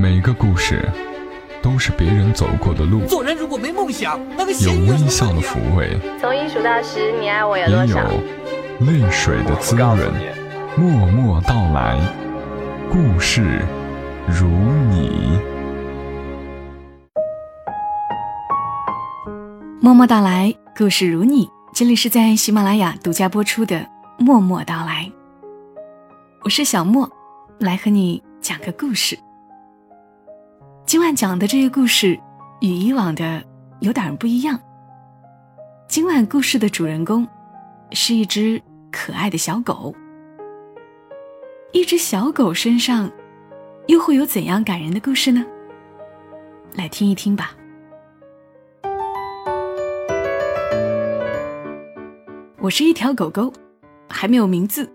每个故事都是别人走过的路，做人如果没梦想，那个有微笑的抚慰，从一数到十，你爱我有也多少？有泪水的滋润。默默到来，故事如你。默默到来，故事如你。这里是在喜马拉雅独家播出的《默默到来》，我是小莫，来和你讲个故事。今晚讲的这个故事与以往的有点不一样。今晚故事的主人公是一只可爱的小狗。一只小狗身上又会有怎样感人的故事呢？来听一听吧。我是一条狗狗，还没有名字。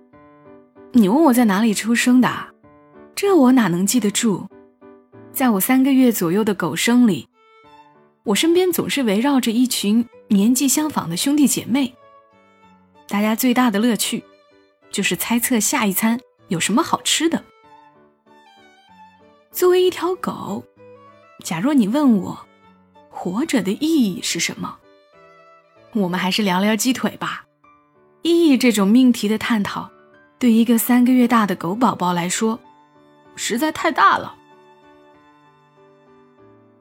你问我在哪里出生的，这我哪能记得住？在我三个月左右的狗生里，我身边总是围绕着一群年纪相仿的兄弟姐妹。大家最大的乐趣，就是猜测下一餐有什么好吃的。作为一条狗，假若你问我，活着的意义是什么？我们还是聊聊鸡腿吧。意义这种命题的探讨，对一个三个月大的狗宝宝来说，实在太大了。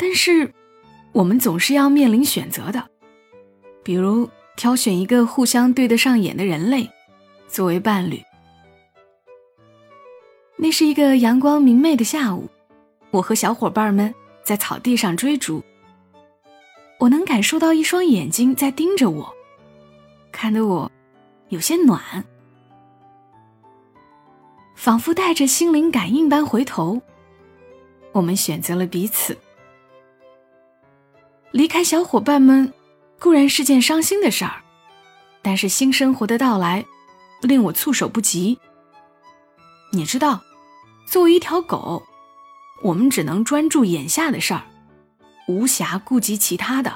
但是，我们总是要面临选择的，比如挑选一个互相对得上眼的人类作为伴侣。那是一个阳光明媚的下午，我和小伙伴们在草地上追逐。我能感受到一双眼睛在盯着我，看得我。有些暖，仿佛带着心灵感应般回头。我们选择了彼此。离开小伙伴们固然是件伤心的事儿，但是新生活的到来令我措手不及。你知道，作为一条狗，我们只能专注眼下的事儿，无暇顾及其他的。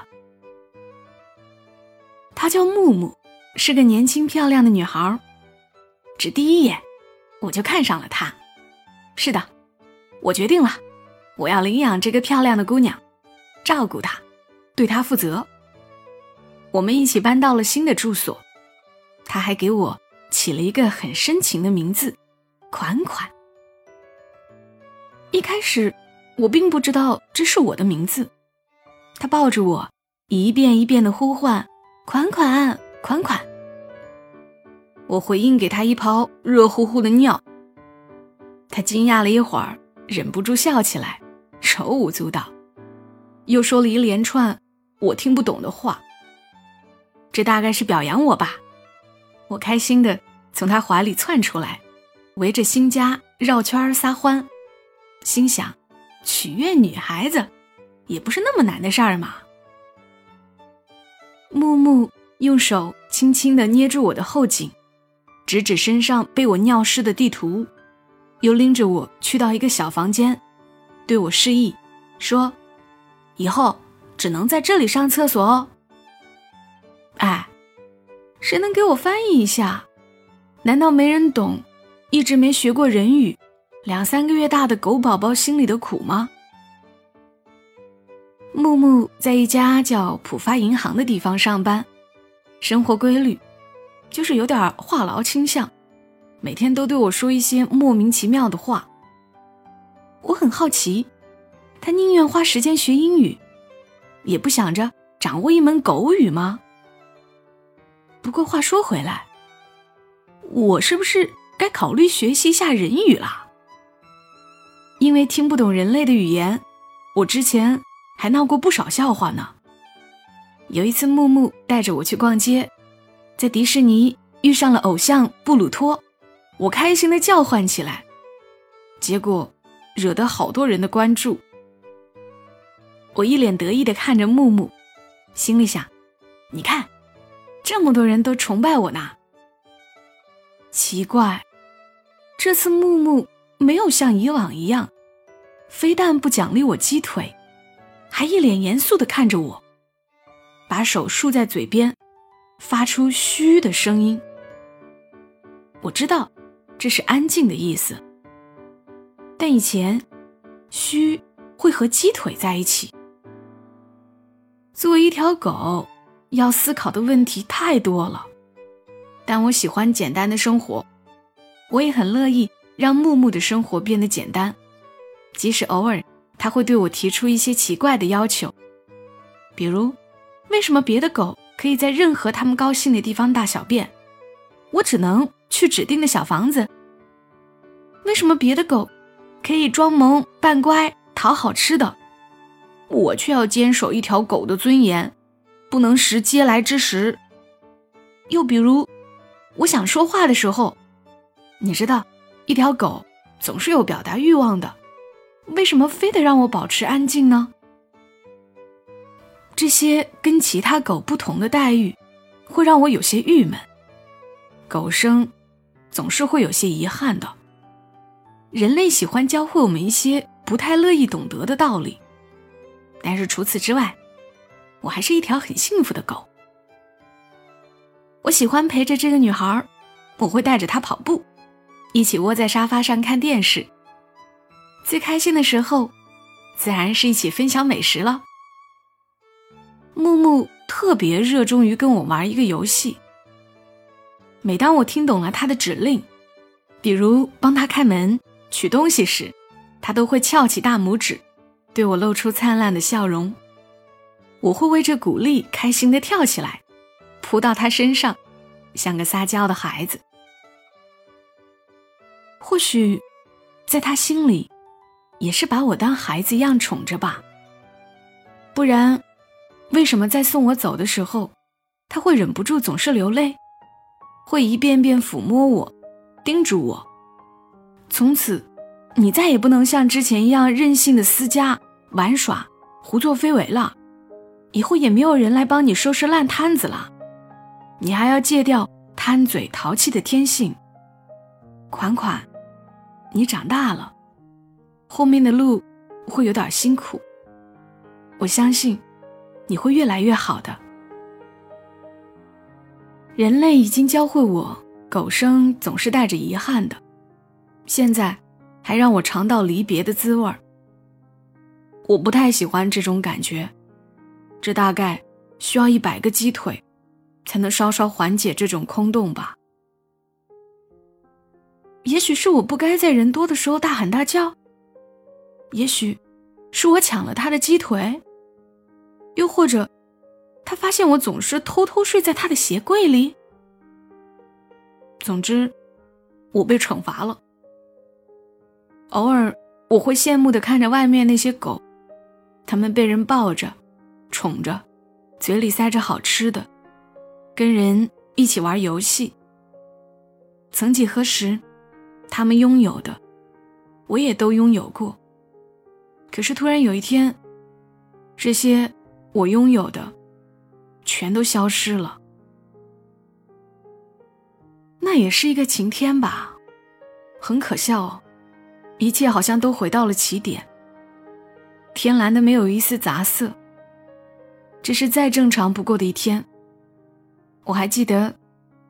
她叫木木。是个年轻漂亮的女孩，只第一眼我就看上了她。是的，我决定了，我要领养这个漂亮的姑娘，照顾她，对他负责。我们一起搬到了新的住所，他还给我起了一个很深情的名字——款款。一开始我并不知道这是我的名字，他抱着我，一遍一遍的呼唤：“款款。”款款，我回应给他一泡热乎乎的尿。他惊讶了一会儿，忍不住笑起来，手舞足蹈，又说了一连串我听不懂的话。这大概是表扬我吧。我开心的从他怀里窜出来，围着新家绕圈撒欢，心想：取悦女孩子，也不是那么难的事儿嘛。木木。用手轻轻的捏住我的后颈，指指身上被我尿湿的地图，又拎着我去到一个小房间，对我示意，说：“以后只能在这里上厕所哦。”哎，谁能给我翻译一下？难道没人懂一直没学过人语、两三个月大的狗宝宝心里的苦吗？木木在一家叫浦发银行的地方上班。生活规律，就是有点话痨倾向，每天都对我说一些莫名其妙的话。我很好奇，他宁愿花时间学英语，也不想着掌握一门狗语吗？不过话说回来，我是不是该考虑学习一下人语了？因为听不懂人类的语言，我之前还闹过不少笑话呢。有一次，木木带着我去逛街，在迪士尼遇上了偶像布鲁托，我开心的叫唤起来，结果惹得好多人的关注。我一脸得意的看着木木，心里想：你看，这么多人都崇拜我呢。奇怪，这次木木没有像以往一样，非但不奖励我鸡腿，还一脸严肃的看着我。把手竖在嘴边，发出“嘘”的声音。我知道，这是安静的意思。但以前，嘘会和鸡腿在一起。作为一条狗，要思考的问题太多了，但我喜欢简单的生活，我也很乐意让木木的生活变得简单，即使偶尔他会对我提出一些奇怪的要求，比如，为什么别的狗可以在任何他们高兴的地方大小便，我只能去指定的小房子？为什么别的狗可以装萌扮乖讨好吃的？我却要坚守一条狗的尊严，不能食嗟来之食。又比如，我想说话的时候，你知道，一条狗总是有表达欲望的，为什么非得让我保持安静呢？这些跟其他狗不同的待遇，会让我有些郁闷。狗生总是会有些遗憾的。人类喜欢教会我们一些不太乐意懂得的道理。但是除此之外，我还是一条很幸福的狗。我喜欢陪着这个女孩，我会带着她跑步，一起窝在沙发上看电视。最开心的时候，自然是一起分享美食了。木木特别热衷于跟我玩一个游戏。每当我听懂了他的指令，比如帮他开门、取东西时，他都会翘起大拇指。对我露出灿烂的笑容，我会为这鼓励开心的跳起来，扑到他身上，像个撒娇的孩子。或许，在他心里，也是把我当孩子一样宠着吧。不然，为什么在送我走的时候，他会忍不住总是流泪，会一遍遍抚摸我，叮嘱我，从此，你再也不能像之前一样任性的私家。玩耍、胡作非为了，以后也没有人来帮你收拾烂摊子了。你还要戒掉贪嘴淘气的天性。款款，你长大了，后面的路会有点辛苦。我相信你会越来越好的。人类已经教会我，狗生总是带着遗憾的，现在还让我尝到离别的滋味儿。我不太喜欢这种感觉，这大概需要一百个鸡腿，才能稍稍缓解这种空洞吧。也许是我不该在人多的时候大喊大叫，也许是我抢了他的鸡腿，又或者他发现我总是偷偷睡在他的鞋柜里。总之，我被惩罚了。偶尔，我会羡慕的看着外面那些狗。他们被人抱着、宠着，嘴里塞着好吃的，跟人一起玩游戏。曾几何时，他们拥有的，我也都拥有过。可是突然有一天，这些我拥有的，全都消失了。那也是一个晴天吧，很可笑，一切好像都回到了起点。天蓝的没有一丝杂色，这是再正常不过的一天。我还记得，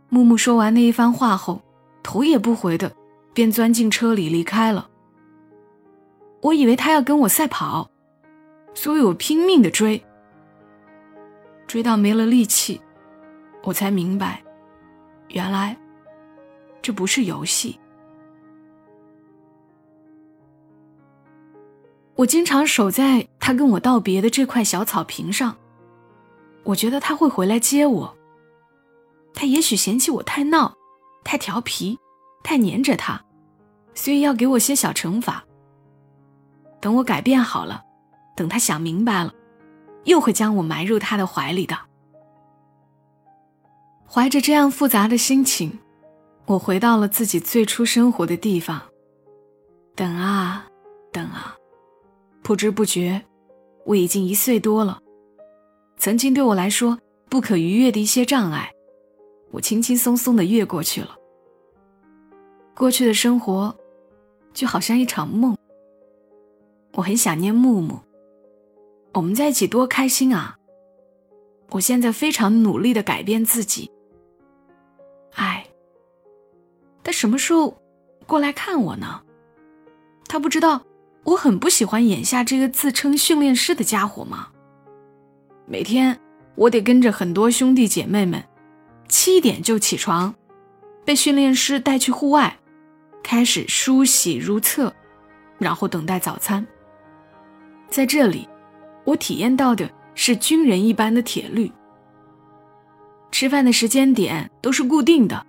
木木说完那一番话后，头也不回的便钻进车里离开了。我以为他要跟我赛跑，所以我拼命的追，追到没了力气，我才明白，原来这不是游戏。我经常守在他跟我道别的这块小草坪上，我觉得他会回来接我。他也许嫌弃我太闹、太调皮、太黏着他，所以要给我些小惩罚。等我改变好了，等他想明白了，又会将我埋入他的怀里的。怀着这样复杂的心情，我回到了自己最初生活的地方。等啊，等啊。不知不觉，我已经一岁多了。曾经对我来说不可逾越的一些障碍，我轻轻松松的越过去了。过去的生活，就好像一场梦。我很想念木木，我们在一起多开心啊！我现在非常努力的改变自己。哎，他什么时候过来看我呢？他不知道。我很不喜欢眼下这个自称训练师的家伙吗？每天我得跟着很多兄弟姐妹们，七点就起床，被训练师带去户外，开始梳洗如厕，然后等待早餐。在这里，我体验到的是军人一般的铁律。吃饭的时间点都是固定的，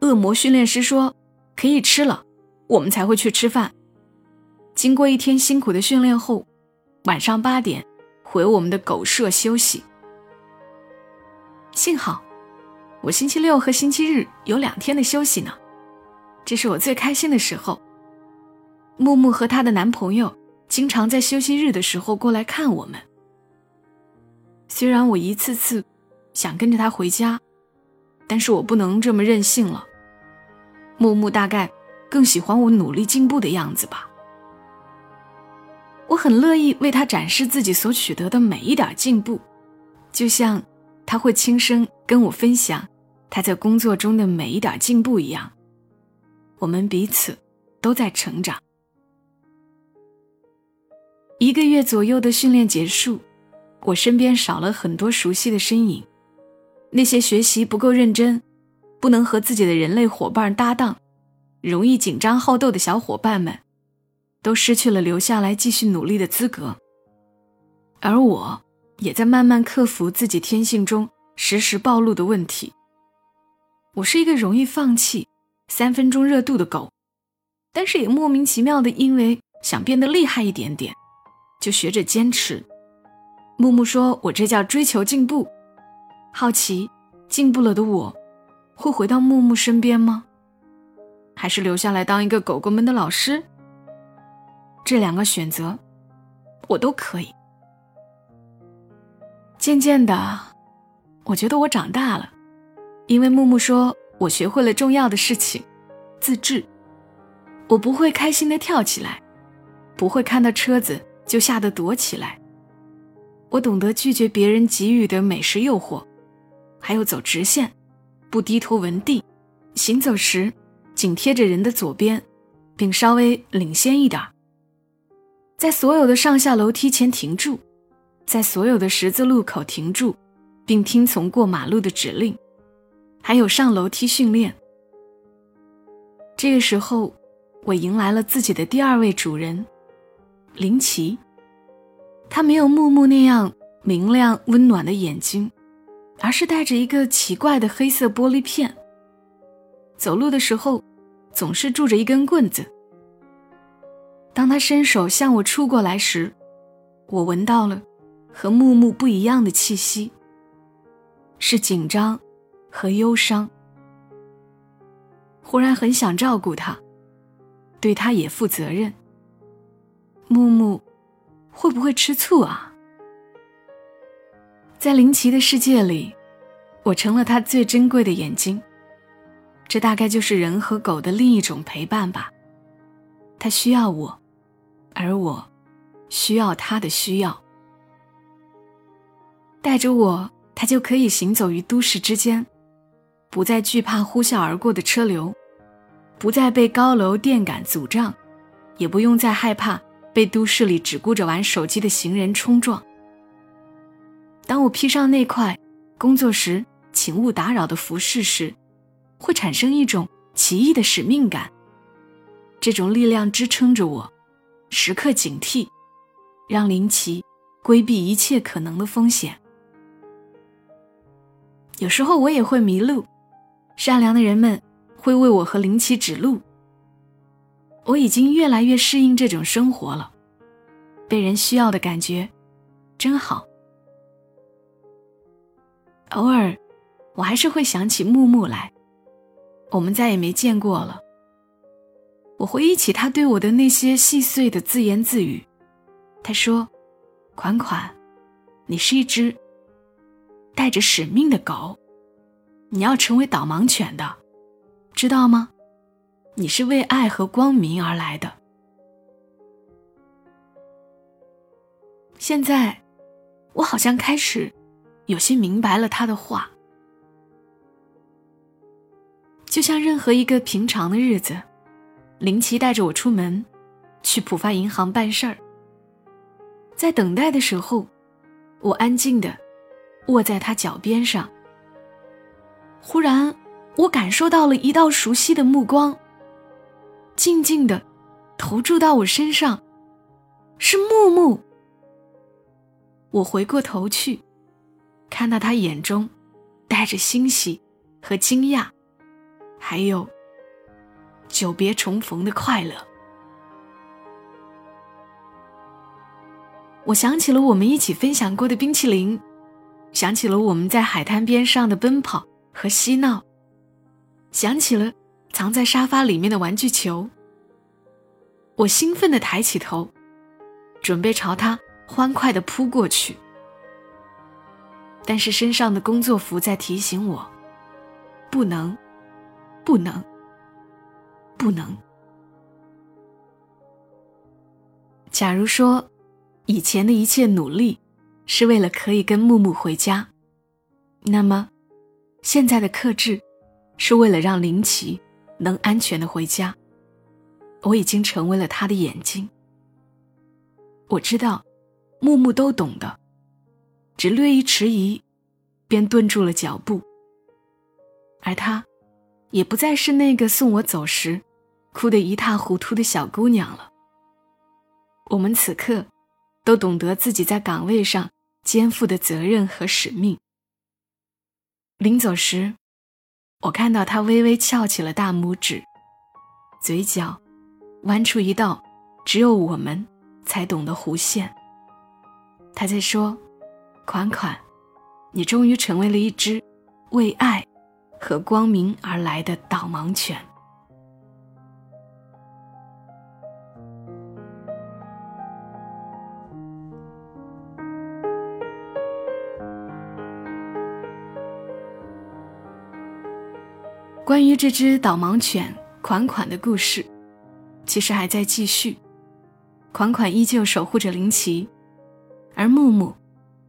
恶魔训练师说可以吃了，我们才会去吃饭。经过一天辛苦的训练后，晚上八点回我们的狗舍休息。幸好，我星期六和星期日有两天的休息呢，这是我最开心的时候。木木和她的男朋友经常在休息日的时候过来看我们。虽然我一次次想跟着他回家，但是我不能这么任性了。木木大概更喜欢我努力进步的样子吧。很乐意为他展示自己所取得的每一点进步，就像他会轻声跟我分享他在工作中的每一点进步一样。我们彼此都在成长。一个月左右的训练结束，我身边少了很多熟悉的身影，那些学习不够认真、不能和自己的人类伙伴搭档、容易紧张好斗的小伙伴们。都失去了留下来继续努力的资格，而我也在慢慢克服自己天性中时时暴露的问题。我是一个容易放弃、三分钟热度的狗，但是也莫名其妙的因为想变得厉害一点点，就学着坚持。木木说我这叫追求进步，好奇进步了的我，会回到木木身边吗？还是留下来当一个狗狗们的老师？这两个选择，我都可以。渐渐的，我觉得我长大了，因为木木说我学会了重要的事情——自制。我不会开心的跳起来，不会看到车子就吓得躲起来。我懂得拒绝别人给予的美食诱惑，还有走直线，不低头闻地，行走时紧贴着人的左边，并稍微领先一点儿。在所有的上下楼梯前停住，在所有的十字路口停住，并听从过马路的指令，还有上楼梯训练。这个时候，我迎来了自己的第二位主人，林奇。他没有木木那样明亮温暖的眼睛，而是带着一个奇怪的黑色玻璃片。走路的时候，总是拄着一根棍子。当他伸手向我触过来时，我闻到了和木木不一样的气息，是紧张和忧伤。忽然很想照顾他，对他也负责任。木木会不会吃醋啊？在林奇的世界里，我成了他最珍贵的眼睛。这大概就是人和狗的另一种陪伴吧。他需要我。而我，需要他的需要。带着我，他就可以行走于都市之间，不再惧怕呼啸而过的车流，不再被高楼电杆阻障，也不用再害怕被都市里只顾着玩手机的行人冲撞。当我披上那块工作时请勿打扰的服饰时，会产生一种奇异的使命感。这种力量支撑着我。时刻警惕，让林奇规避一切可能的风险。有时候我也会迷路，善良的人们会为我和林奇指路。我已经越来越适应这种生活了，被人需要的感觉真好。偶尔，我还是会想起木木来，我们再也没见过了。我回忆起他对我的那些细碎的自言自语，他说：“款款，你是一只带着使命的狗，你要成为导盲犬的，知道吗？你是为爱和光明而来的。”现在，我好像开始有些明白了他的话，就像任何一个平常的日子。林奇带着我出门，去浦发银行办事儿。在等待的时候，我安静的卧在他脚边上。忽然，我感受到了一道熟悉的目光，静静的投注到我身上，是木木。我回过头去，看到他眼中带着欣喜和惊讶，还有久别重逢的快乐。我想起了我们一起分享过的冰淇淋，想起了我们在海滩边上的奔跑和嬉闹，想起了藏在沙发里面的玩具球。我兴奋地抬起头，准备朝他。欢快的扑过去，但是身上的工作服在提醒我：不能，不能，不能。假如说，以前的一切努力是为了可以跟木木回家，那么，现在的克制是为了让林奇能安全的回家。我已经成为了他的眼睛，我知道。木木都懂的，只略一迟疑，便顿住了脚步。而他，也不再是那个送我走时，哭得一塌糊涂的小姑娘了。我们此刻，都懂得自己在岗位上肩负的责任和使命。临走时，我看到她微微翘起了大拇指，嘴角，弯出一道只有我们才懂的弧线。他在说：“款款，你终于成为了一只为爱和光明而来的导盲犬。”关于这只导盲犬款款的故事，其实还在继续。款款依旧守护着林奇。而木木，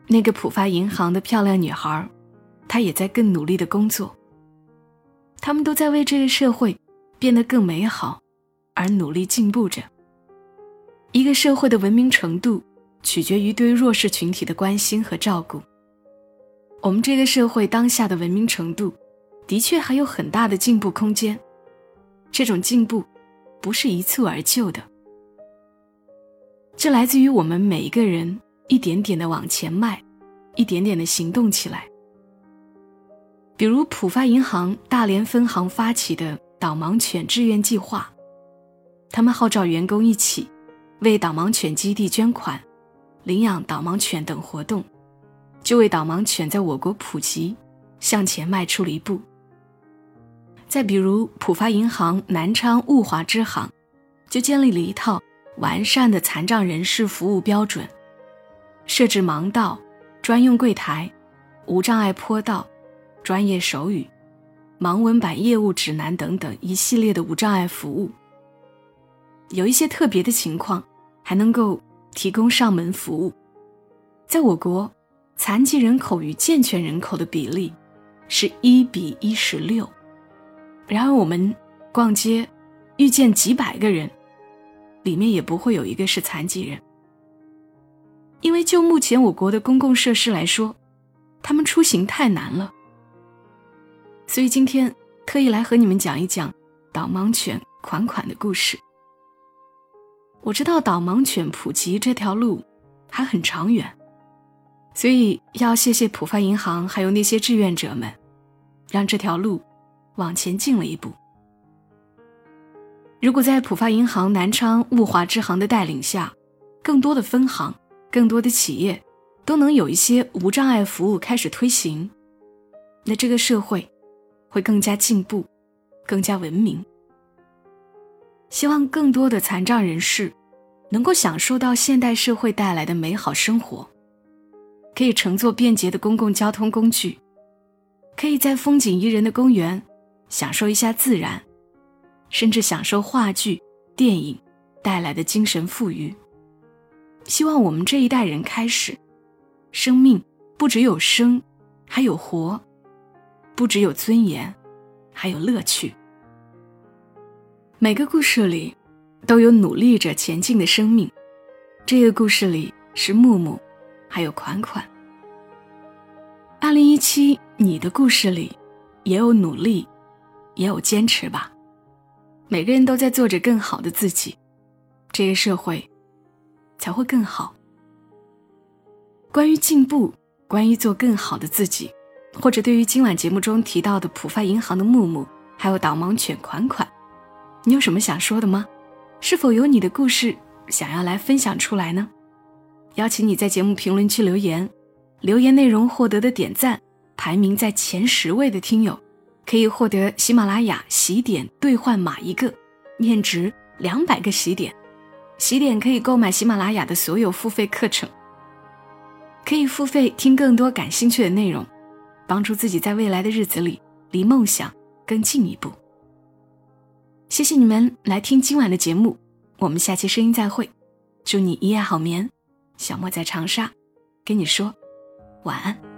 那个浦发银行的漂亮女孩，她也在更努力的工作。他们都在为这个社会变得更美好而努力进步着。一个社会的文明程度，取决于对弱势群体的关心和照顾。我们这个社会当下的文明程度，的确还有很大的进步空间。这种进步，不是一蹴而就的，这来自于我们每一个人。一点点的往前迈，一点点的行动起来。比如浦发银行大连分行发起的导盲犬志愿计划，他们号召员工一起为导盲犬基地捐款、领养导盲犬等活动，就为导盲犬在我国普及向前迈出了一步。再比如浦发银行南昌物华支行，就建立了一套完善的残障人士服务标准。设置盲道、专用柜台、无障碍坡道、专业手语、盲文版业务指南等等一系列的无障碍服务。有一些特别的情况，还能够提供上门服务。在我国，残疾人口与健全人口的比例是一比一十六。然而，我们逛街遇见几百个人，里面也不会有一个是残疾人。因为就目前我国的公共设施来说，他们出行太难了，所以今天特意来和你们讲一讲导盲犬款款的故事。我知道导盲犬普及这条路还很长远，所以要谢谢浦发银行还有那些志愿者们，让这条路往前进了一步。如果在浦发银行南昌物华支行的带领下，更多的分行。更多的企业都能有一些无障碍服务开始推行，那这个社会会更加进步，更加文明。希望更多的残障人士能够享受到现代社会带来的美好生活，可以乘坐便捷的公共交通工具，可以在风景宜人的公园享受一下自然，甚至享受话剧、电影带来的精神富裕。希望我们这一代人开始，生命不只有生，还有活；不只有尊严，还有乐趣。每个故事里，都有努力着前进的生命。这个故事里是木木，还有款款。二零一七，你的故事里也有努力，也有坚持吧。每个人都在做着更好的自己，这个社会才会更好。关于进步，关于做更好的自己，或者对于今晚节目中提到的浦发银行的木木，还有导盲犬款款，你有什么想说的吗？是否有你的故事想要来分享出来呢？邀请你在节目评论区留言，留言内容获得的点赞排名在前十位的听友，可以获得喜马拉雅喜点兑换码一个，面值两百个喜点，喜点可以购买喜马拉雅的所有付费课程。可以付费听更多感兴趣的内容，帮助自己在未来的日子里离梦想更近一步。谢谢你们来听今晚的节目，我们下期声音再会。祝你一夜好眠，小莫在长沙，跟你说晚安。